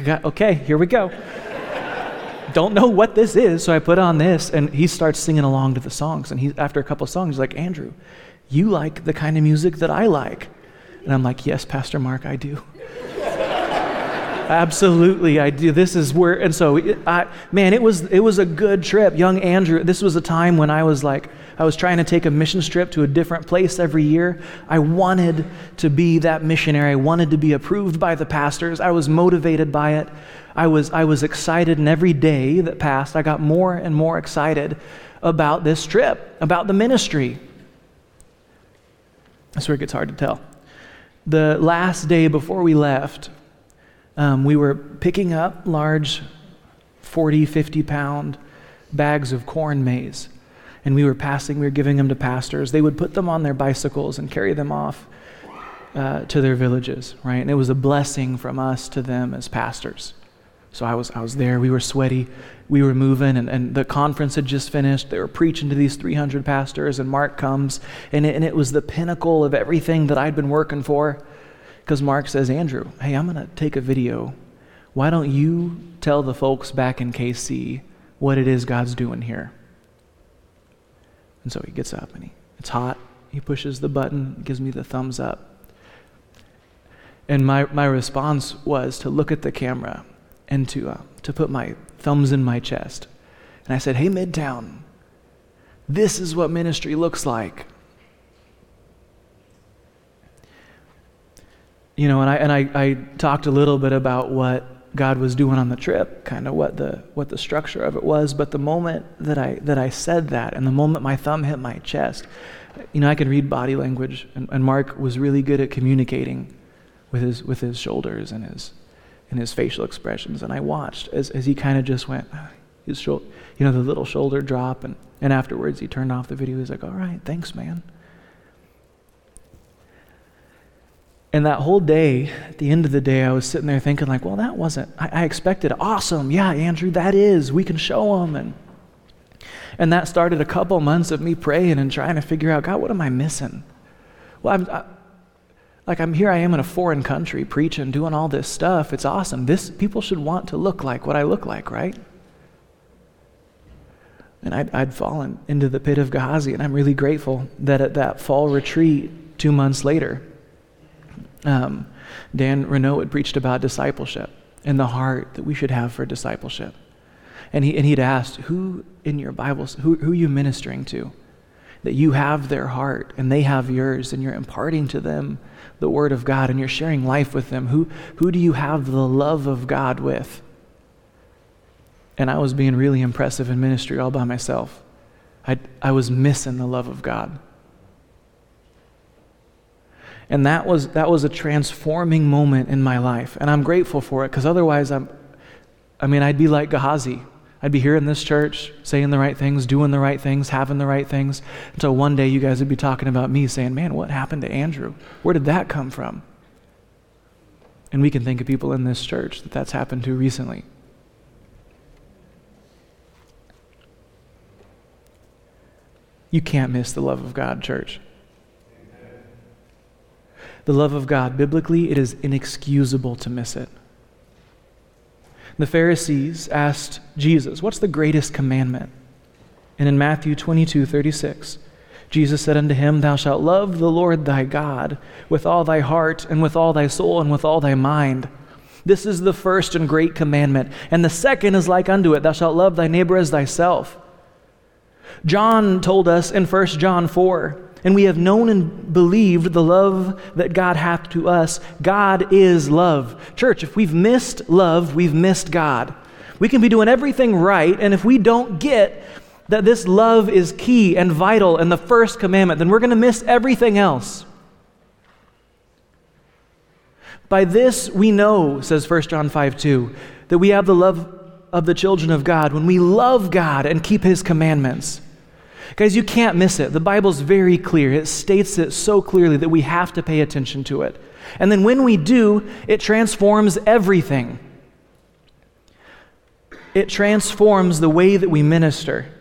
okay, here we go. Don't know what this is, so I put on this, and he starts singing along to the songs. And he, after a couple songs, he's like, Andrew, you like the kind of music that I like. And I'm like, yes, Pastor Mark, I do. Absolutely, I do. This is where, and so, I, man, it was it was a good trip. Young Andrew, this was a time when I was like, I was trying to take a mission trip to a different place every year. I wanted to be that missionary. I wanted to be approved by the pastors. I was motivated by it. I was I was excited, and every day that passed, I got more and more excited about this trip, about the ministry. That's where it gets hard to tell. The last day before we left, um, we were picking up large 40, 50 pound bags of corn maize. And we were passing, we were giving them to pastors. They would put them on their bicycles and carry them off uh, to their villages, right? And it was a blessing from us to them as pastors. So I was, I was there. We were sweaty. We were moving, and, and the conference had just finished. They were preaching to these 300 pastors, and Mark comes, and it, and it was the pinnacle of everything that I'd been working for. Because Mark says, Andrew, hey, I'm going to take a video. Why don't you tell the folks back in KC what it is God's doing here? And so he gets up and he, it's hot. He pushes the button, gives me the thumbs up. And my, my response was to look at the camera and to, uh, to put my thumbs in my chest. And I said, Hey, Midtown, this is what ministry looks like. you know, and I and I, I talked a little bit about what God was doing on the trip, kind of what the what the structure of it was. But the moment that I that I said that, and the moment my thumb hit my chest, you know, I could read body language, and, and Mark was really good at communicating with his with his shoulders and his and his facial expressions. And I watched as as he kind of just went, ah, his shoulder, you know, the little shoulder drop, and and afterwards he turned off the video. He's like, "All right, thanks, man." And that whole day, at the end of the day, I was sitting there thinking, like, well, that wasn't, I, I expected, awesome, yeah, Andrew, that is, we can show them. And, And that started a couple months of me praying and trying to figure out, God, what am I missing? Well, I'm, I, like I'm here I am in a foreign country preaching, doing all this stuff. It's awesome. This people should want to look like what I look like, right? And I'd, I'd fallen into the pit of Gehazi, and I'm really grateful that at that fall retreat, two months later, um, Dan Renault had preached about discipleship and the heart that we should have for discipleship. And, he, and he'd asked, Who in your Bibles, who, who are you ministering to? That you have their heart and they have yours, and you're imparting to them the Word of God and you're sharing life with them. Who, who do you have the love of God with? And I was being really impressive in ministry all by myself. I, I was missing the love of God. And that was, that was a transforming moment in my life. And I'm grateful for it because otherwise, I'm, I mean, I'd be like Gehazi. I'd be here in this church saying the right things, doing the right things, having the right things, until one day you guys would be talking about me saying, Man, what happened to Andrew? Where did that come from? And we can think of people in this church that that's happened to recently. You can't miss the love of God, church. The love of God, biblically, it is inexcusable to miss it. The Pharisees asked Jesus, What's the greatest commandment? And in Matthew 22 36, Jesus said unto him, Thou shalt love the Lord thy God with all thy heart, and with all thy soul, and with all thy mind. This is the first and great commandment. And the second is like unto it Thou shalt love thy neighbor as thyself. John told us in 1 John 4 and we have known and believed the love that God hath to us. God is love. Church, if we've missed love, we've missed God. We can be doing everything right, and if we don't get that this love is key and vital and the first commandment, then we're going to miss everything else. By this we know, says 1 John 5 2, that we have the love of the children of God when we love God and keep his commandments. Guys, you can't miss it. The Bible's very clear. It states it so clearly that we have to pay attention to it. And then when we do, it transforms everything. It transforms the way that we minister.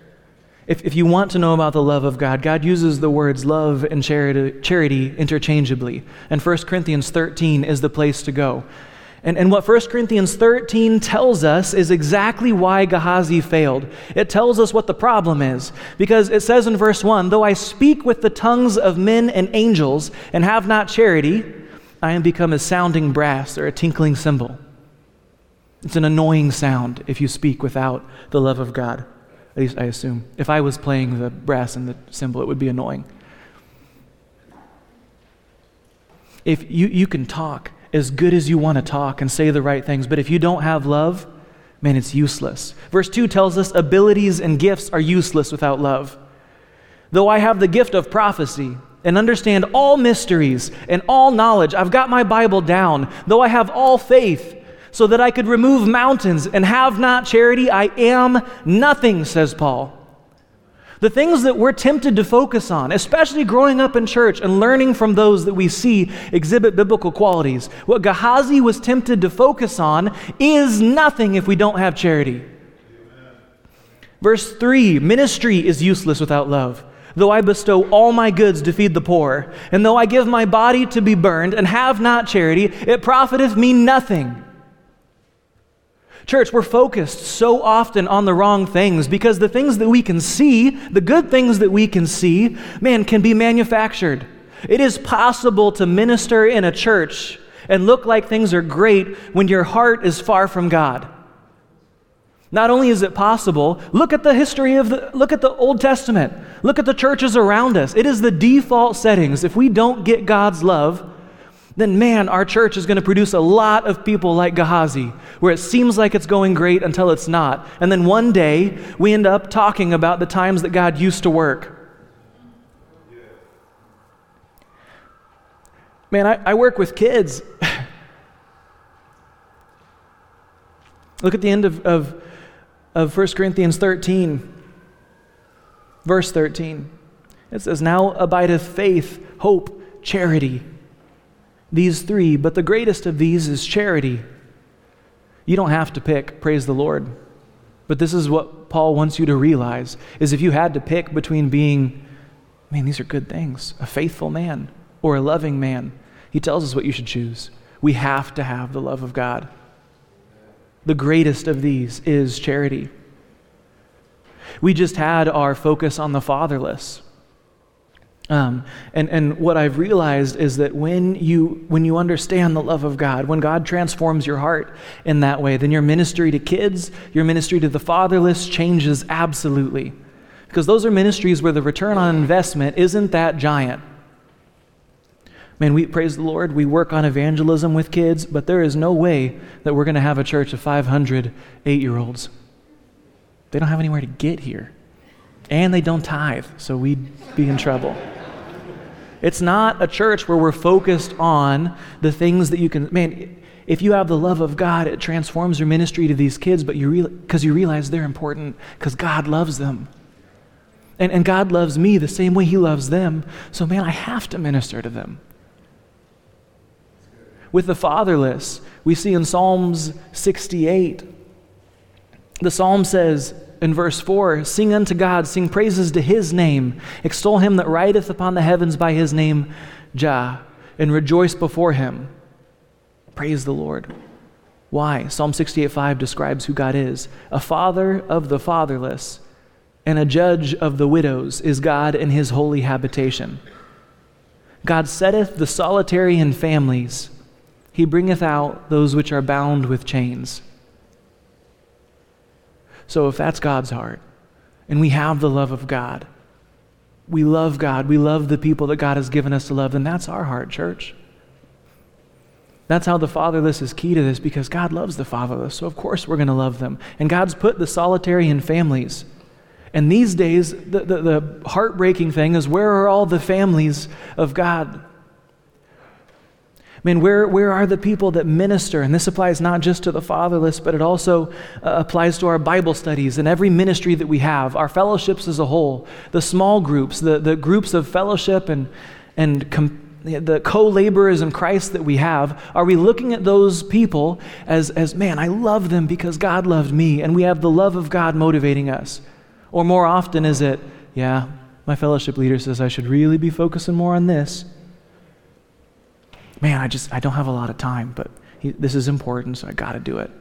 If, if you want to know about the love of God, God uses the words love and charity, charity interchangeably. And 1 Corinthians 13 is the place to go. And, and what 1 Corinthians 13 tells us is exactly why Gehazi failed. It tells us what the problem is. Because it says in verse 1 Though I speak with the tongues of men and angels and have not charity, I am become a sounding brass or a tinkling cymbal. It's an annoying sound if you speak without the love of God. At least I assume. If I was playing the brass and the cymbal, it would be annoying. If you, you can talk as good as you want to talk and say the right things, but if you don't have love, man, it's useless. Verse 2 tells us abilities and gifts are useless without love. Though I have the gift of prophecy and understand all mysteries and all knowledge, I've got my Bible down, though I have all faith so that I could remove mountains and have not charity, I am nothing, says Paul. The things that we're tempted to focus on, especially growing up in church and learning from those that we see exhibit biblical qualities, what Gehazi was tempted to focus on is nothing if we don't have charity. Amen. Verse 3 Ministry is useless without love. Though I bestow all my goods to feed the poor, and though I give my body to be burned and have not charity, it profiteth me nothing. Church, we're focused so often on the wrong things because the things that we can see, the good things that we can see, man, can be manufactured. It is possible to minister in a church and look like things are great when your heart is far from God. Not only is it possible, look at the history of the look at the Old Testament. Look at the churches around us. It is the default settings. If we don't get God's love, then man, our church is going to produce a lot of people like Gehazi, where it seems like it's going great until it's not. And then one day, we end up talking about the times that God used to work. Man, I, I work with kids. Look at the end of, of, of 1 Corinthians 13, verse 13. It says, Now abideth faith, hope, charity these three, but the greatest of these is charity. You don't have to pick, praise the Lord. But this is what Paul wants you to realize is if you had to pick between being man, these are good things, a faithful man or a loving man, he tells us what you should choose. We have to have the love of God. The greatest of these is charity. We just had our focus on the fatherless. Um, and, and what I've realized is that when you, when you understand the love of God, when God transforms your heart in that way, then your ministry to kids, your ministry to the fatherless changes absolutely. Because those are ministries where the return on investment isn't that giant. Man, we praise the Lord, we work on evangelism with kids, but there is no way that we're going to have a church of 500 eight year olds. They don't have anywhere to get here. And they don't tithe, so we'd be in trouble. It's not a church where we're focused on the things that you can. Man, if you have the love of God, it transforms your ministry to these kids, but you because you realize they're important because God loves them. And, and God loves me the same way He loves them. So, man, I have to minister to them. With the fatherless, we see in Psalms 68, the psalm says, in verse 4 Sing unto God, sing praises to his name, extol him that rideth upon the heavens by his name, Jah, and rejoice before him. Praise the Lord. Why? Psalm 68:5 describes who God is. A father of the fatherless and a judge of the widows is God in his holy habitation. God setteth the solitary in families. He bringeth out those which are bound with chains. So, if that's God's heart, and we have the love of God, we love God, we love the people that God has given us to love, then that's our heart, church. That's how the fatherless is key to this because God loves the fatherless. So, of course, we're going to love them. And God's put the solitary in families. And these days, the, the, the heartbreaking thing is where are all the families of God? I mean, where, where are the people that minister? And this applies not just to the fatherless, but it also uh, applies to our Bible studies and every ministry that we have, our fellowships as a whole, the small groups, the, the groups of fellowship and, and com- the co laborers in Christ that we have. Are we looking at those people as, as, man, I love them because God loved me, and we have the love of God motivating us? Or more often is it, yeah, my fellowship leader says I should really be focusing more on this man, I just, I don't have a lot of time, but he, this is important, so I got to do it.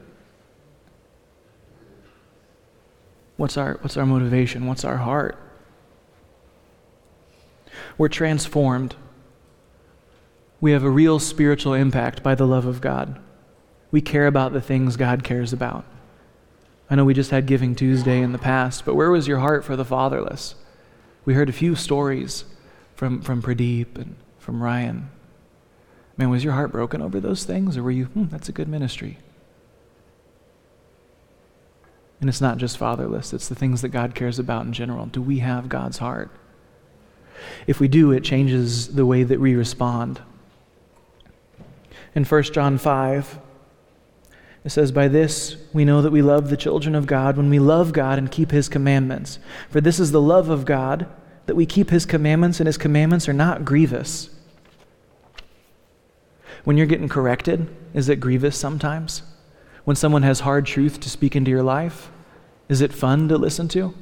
What's our, what's our motivation? What's our heart? We're transformed. We have a real spiritual impact by the love of God. We care about the things God cares about. I know we just had Giving Tuesday in the past, but where was your heart for the fatherless? We heard a few stories from, from Pradeep and from Ryan. Man, was your heart broken over those things, or were you, hmm, that's a good ministry? And it's not just fatherless, it's the things that God cares about in general. Do we have God's heart? If we do, it changes the way that we respond. In 1 John 5, it says, By this we know that we love the children of God when we love God and keep his commandments. For this is the love of God, that we keep his commandments, and his commandments are not grievous. When you're getting corrected, is it grievous sometimes? When someone has hard truth to speak into your life, is it fun to listen to?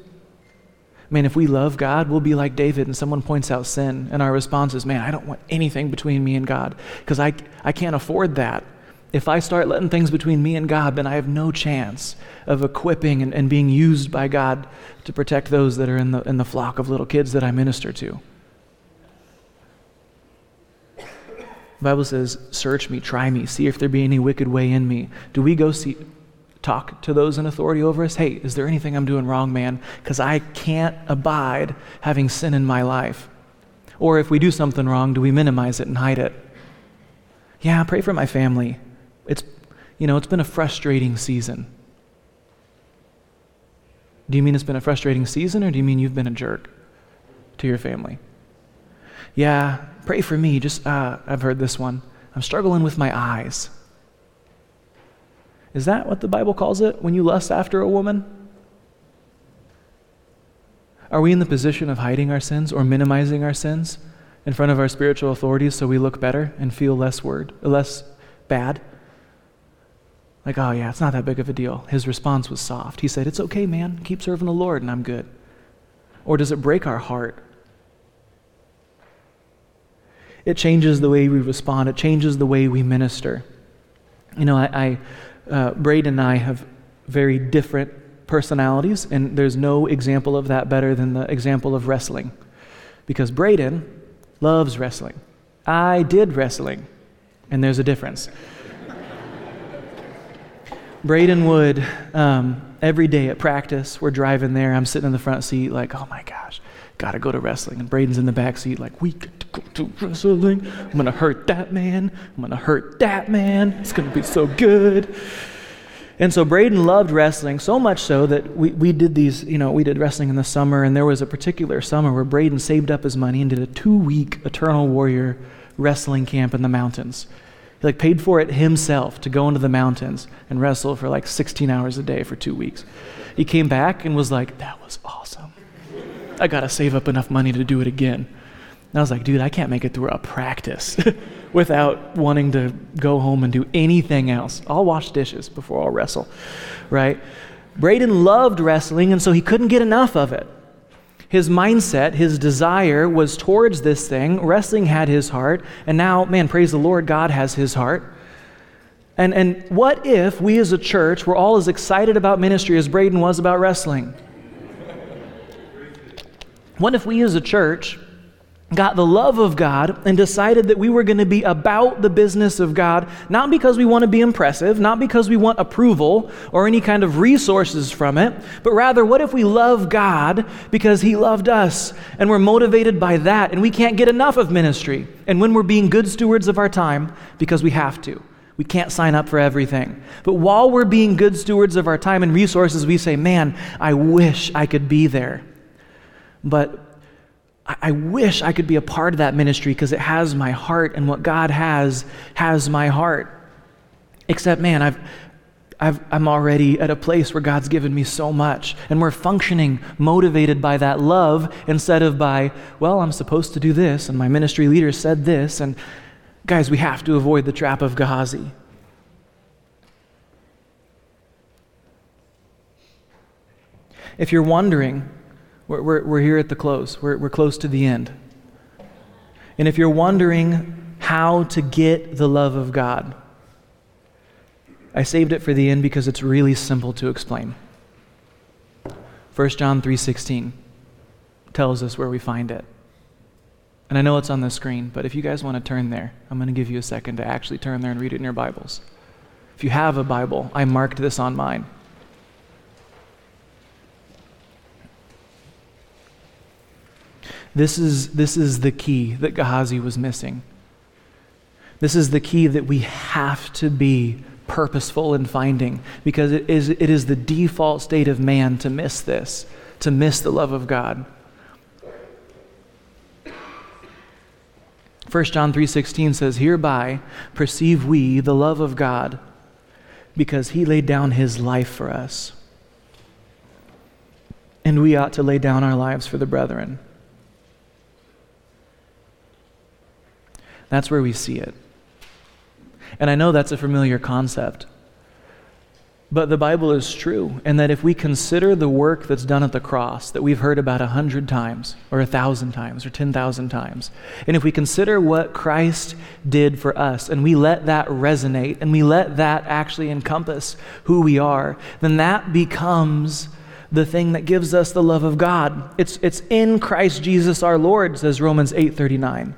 Man, if we love God, we'll be like David and someone points out sin, and our response is, man, I don't want anything between me and God because I, I can't afford that. If I start letting things between me and God, then I have no chance of equipping and, and being used by God to protect those that are in the, in the flock of little kids that I minister to. The Bible says, Search me, try me, see if there be any wicked way in me. Do we go see, talk to those in authority over us? Hey, is there anything I'm doing wrong, man? Because I can't abide having sin in my life. Or if we do something wrong, do we minimize it and hide it? Yeah, pray for my family. It's, you know, it's been a frustrating season. Do you mean it's been a frustrating season, or do you mean you've been a jerk to your family? Yeah, pray for me. Just, uh, I've heard this one. I'm struggling with my eyes. Is that what the Bible calls it when you lust after a woman? Are we in the position of hiding our sins or minimizing our sins in front of our spiritual authorities so we look better and feel less word, less bad? Like, oh, yeah, it's not that big of a deal. His response was soft. He said, It's okay, man. Keep serving the Lord, and I'm good. Or does it break our heart? It changes the way we respond, it changes the way we minister. You know, I, I uh, Braden and I have very different personalities, and there's no example of that better than the example of wrestling. Because Braden loves wrestling. I did wrestling, and there's a difference. Braden would, um, every day at practice, we're driving there, I'm sitting in the front seat, like, oh my gosh, gotta go to wrestling. And Braden's in the back seat, like, we get to go to wrestling. I'm gonna hurt that man. I'm gonna hurt that man. It's gonna be so good. And so Braden loved wrestling so much so that we, we did these, you know, we did wrestling in the summer, and there was a particular summer where Braden saved up his money and did a two week Eternal Warrior wrestling camp in the mountains. He like paid for it himself to go into the mountains and wrestle for like 16 hours a day for two weeks. He came back and was like, that was awesome. I got to save up enough money to do it again. And I was like, dude, I can't make it through a practice without wanting to go home and do anything else. I'll wash dishes before I'll wrestle, right? Braden loved wrestling, and so he couldn't get enough of it. His mindset, his desire was towards this thing. Wrestling had his heart, and now, man, praise the Lord, God has his heart. And, and what if we as a church were all as excited about ministry as Braden was about wrestling? What if we as a church got the love of God and decided that we were going to be about the business of God, not because we want to be impressive, not because we want approval or any kind of resources from it, but rather, what if we love God because He loved us and we're motivated by that and we can't get enough of ministry? And when we're being good stewards of our time, because we have to. We can't sign up for everything. But while we're being good stewards of our time and resources, we say, man, I wish I could be there. But I wish I could be a part of that ministry because it has my heart, and what God has has my heart. Except, man, I've, I've, I'm already at a place where God's given me so much, and we're functioning motivated by that love instead of by, well, I'm supposed to do this, and my ministry leader said this. And guys, we have to avoid the trap of Gehazi. If you're wondering, we're, we're, we're here at the close, we're, we're close to the end. And if you're wondering how to get the love of God, I saved it for the end because it's really simple to explain. 1 John 3:16 tells us where we find it. And I know it's on the screen, but if you guys want to turn there, I'm going to give you a second to actually turn there and read it in your Bibles. If you have a Bible, I marked this on mine. This is, this is the key that Gehazi was missing. This is the key that we have to be purposeful in finding because it is, it is the default state of man to miss this, to miss the love of God. 1 John 3:16 says, "Hereby perceive we the love of God, because he laid down his life for us. And we ought to lay down our lives for the brethren." That's where we see it. And I know that's a familiar concept. But the Bible is true, and that if we consider the work that's done at the cross, that we've heard about a hundred times, or a thousand times, or ten thousand times, and if we consider what Christ did for us, and we let that resonate, and we let that actually encompass who we are, then that becomes the thing that gives us the love of God. It's, it's in Christ Jesus our Lord, says Romans 8 39.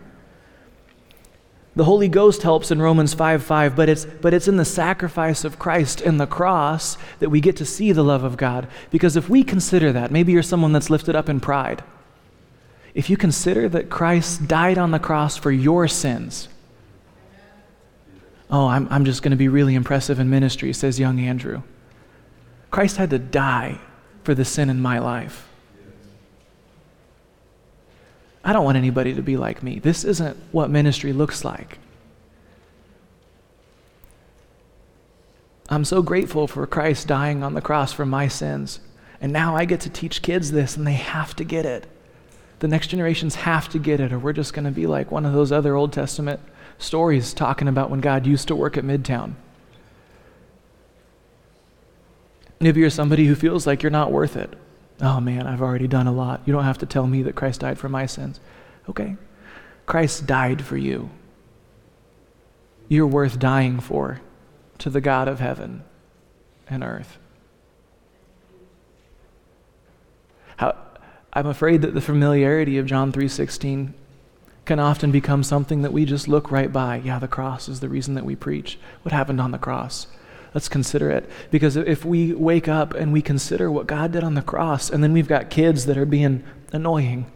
The Holy Ghost helps in Romans 5 5, but it's, but it's in the sacrifice of Christ and the cross that we get to see the love of God. Because if we consider that, maybe you're someone that's lifted up in pride. If you consider that Christ died on the cross for your sins, oh, I'm, I'm just going to be really impressive in ministry, says young Andrew. Christ had to die for the sin in my life. I don't want anybody to be like me. This isn't what ministry looks like. I'm so grateful for Christ dying on the cross for my sins. And now I get to teach kids this, and they have to get it. The next generations have to get it, or we're just going to be like one of those other Old Testament stories talking about when God used to work at Midtown. Maybe you're somebody who feels like you're not worth it. Oh man, I've already done a lot. You don't have to tell me that Christ died for my sins. Okay. Christ died for you. You're worth dying for to the God of heaven and earth. How, I'm afraid that the familiarity of John 3:16 can often become something that we just look right by. Yeah, the cross is the reason that we preach. What happened on the cross? Let's consider it. Because if we wake up and we consider what God did on the cross, and then we've got kids that are being annoying,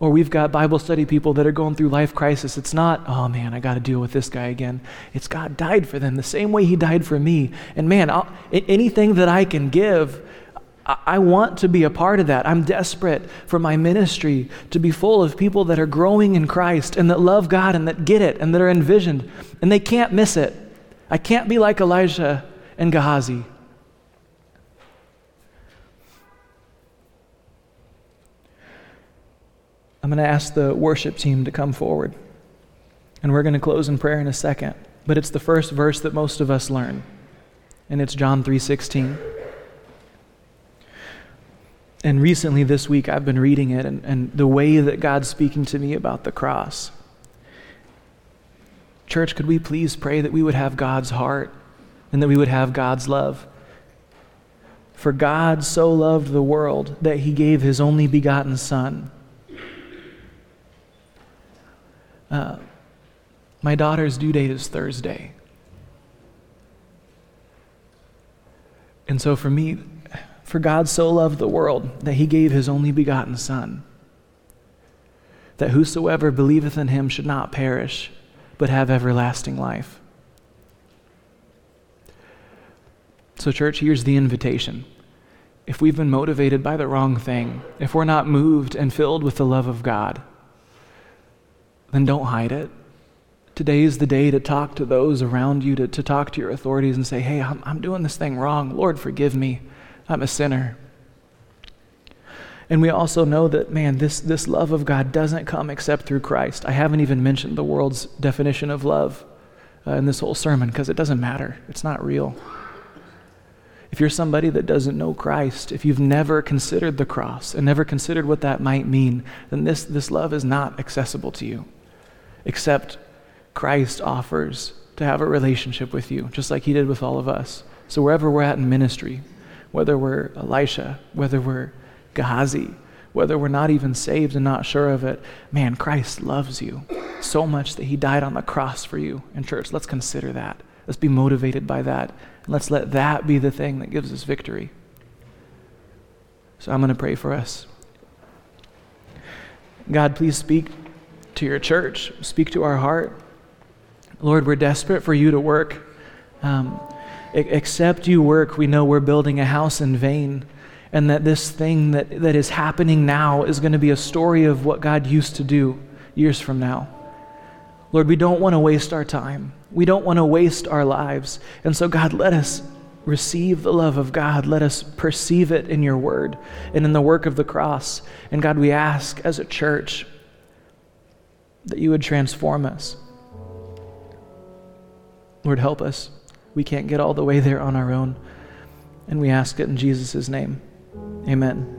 or we've got Bible study people that are going through life crisis, it's not, oh man, I got to deal with this guy again. It's God died for them the same way He died for me. And man, I'll, anything that I can give, I want to be a part of that. I'm desperate for my ministry to be full of people that are growing in Christ and that love God and that get it and that are envisioned and they can't miss it. I can't be like Elijah and Gehazi. I'm going to ask the worship team to come forward. And we're going to close in prayer in a second. But it's the first verse that most of us learn. And it's John 3:16. And recently this week, I've been reading it and, and the way that God's speaking to me about the cross. Church, could we please pray that we would have God's heart and that we would have God's love? For God so loved the world that he gave his only begotten Son. Uh, my daughter's due date is Thursday. And so for me, for God so loved the world that he gave his only begotten Son, that whosoever believeth in him should not perish, but have everlasting life. So, church, here's the invitation. If we've been motivated by the wrong thing, if we're not moved and filled with the love of God, then don't hide it. Today is the day to talk to those around you, to, to talk to your authorities and say, hey, I'm, I'm doing this thing wrong. Lord, forgive me. I'm a sinner. And we also know that, man, this, this love of God doesn't come except through Christ. I haven't even mentioned the world's definition of love uh, in this whole sermon because it doesn't matter. It's not real. If you're somebody that doesn't know Christ, if you've never considered the cross and never considered what that might mean, then this, this love is not accessible to you, except Christ offers to have a relationship with you, just like he did with all of us. So, wherever we're at in ministry, whether we're Elisha, whether we're Gehazi, whether we're not even saved and not sure of it, man, Christ loves you so much that he died on the cross for you. In church, let's consider that. Let's be motivated by that. And let's let that be the thing that gives us victory. So I'm going to pray for us. God, please speak to your church, speak to our heart. Lord, we're desperate for you to work. Um, except you work, we know we're building a house in vain, and that this thing that, that is happening now is going to be a story of what God used to do years from now. Lord, we don't want to waste our time. We don't want to waste our lives. And so, God, let us receive the love of God. Let us perceive it in your word and in the work of the cross. And God, we ask as a church that you would transform us. Lord, help us. We can't get all the way there on our own. And we ask it in Jesus' name. Amen.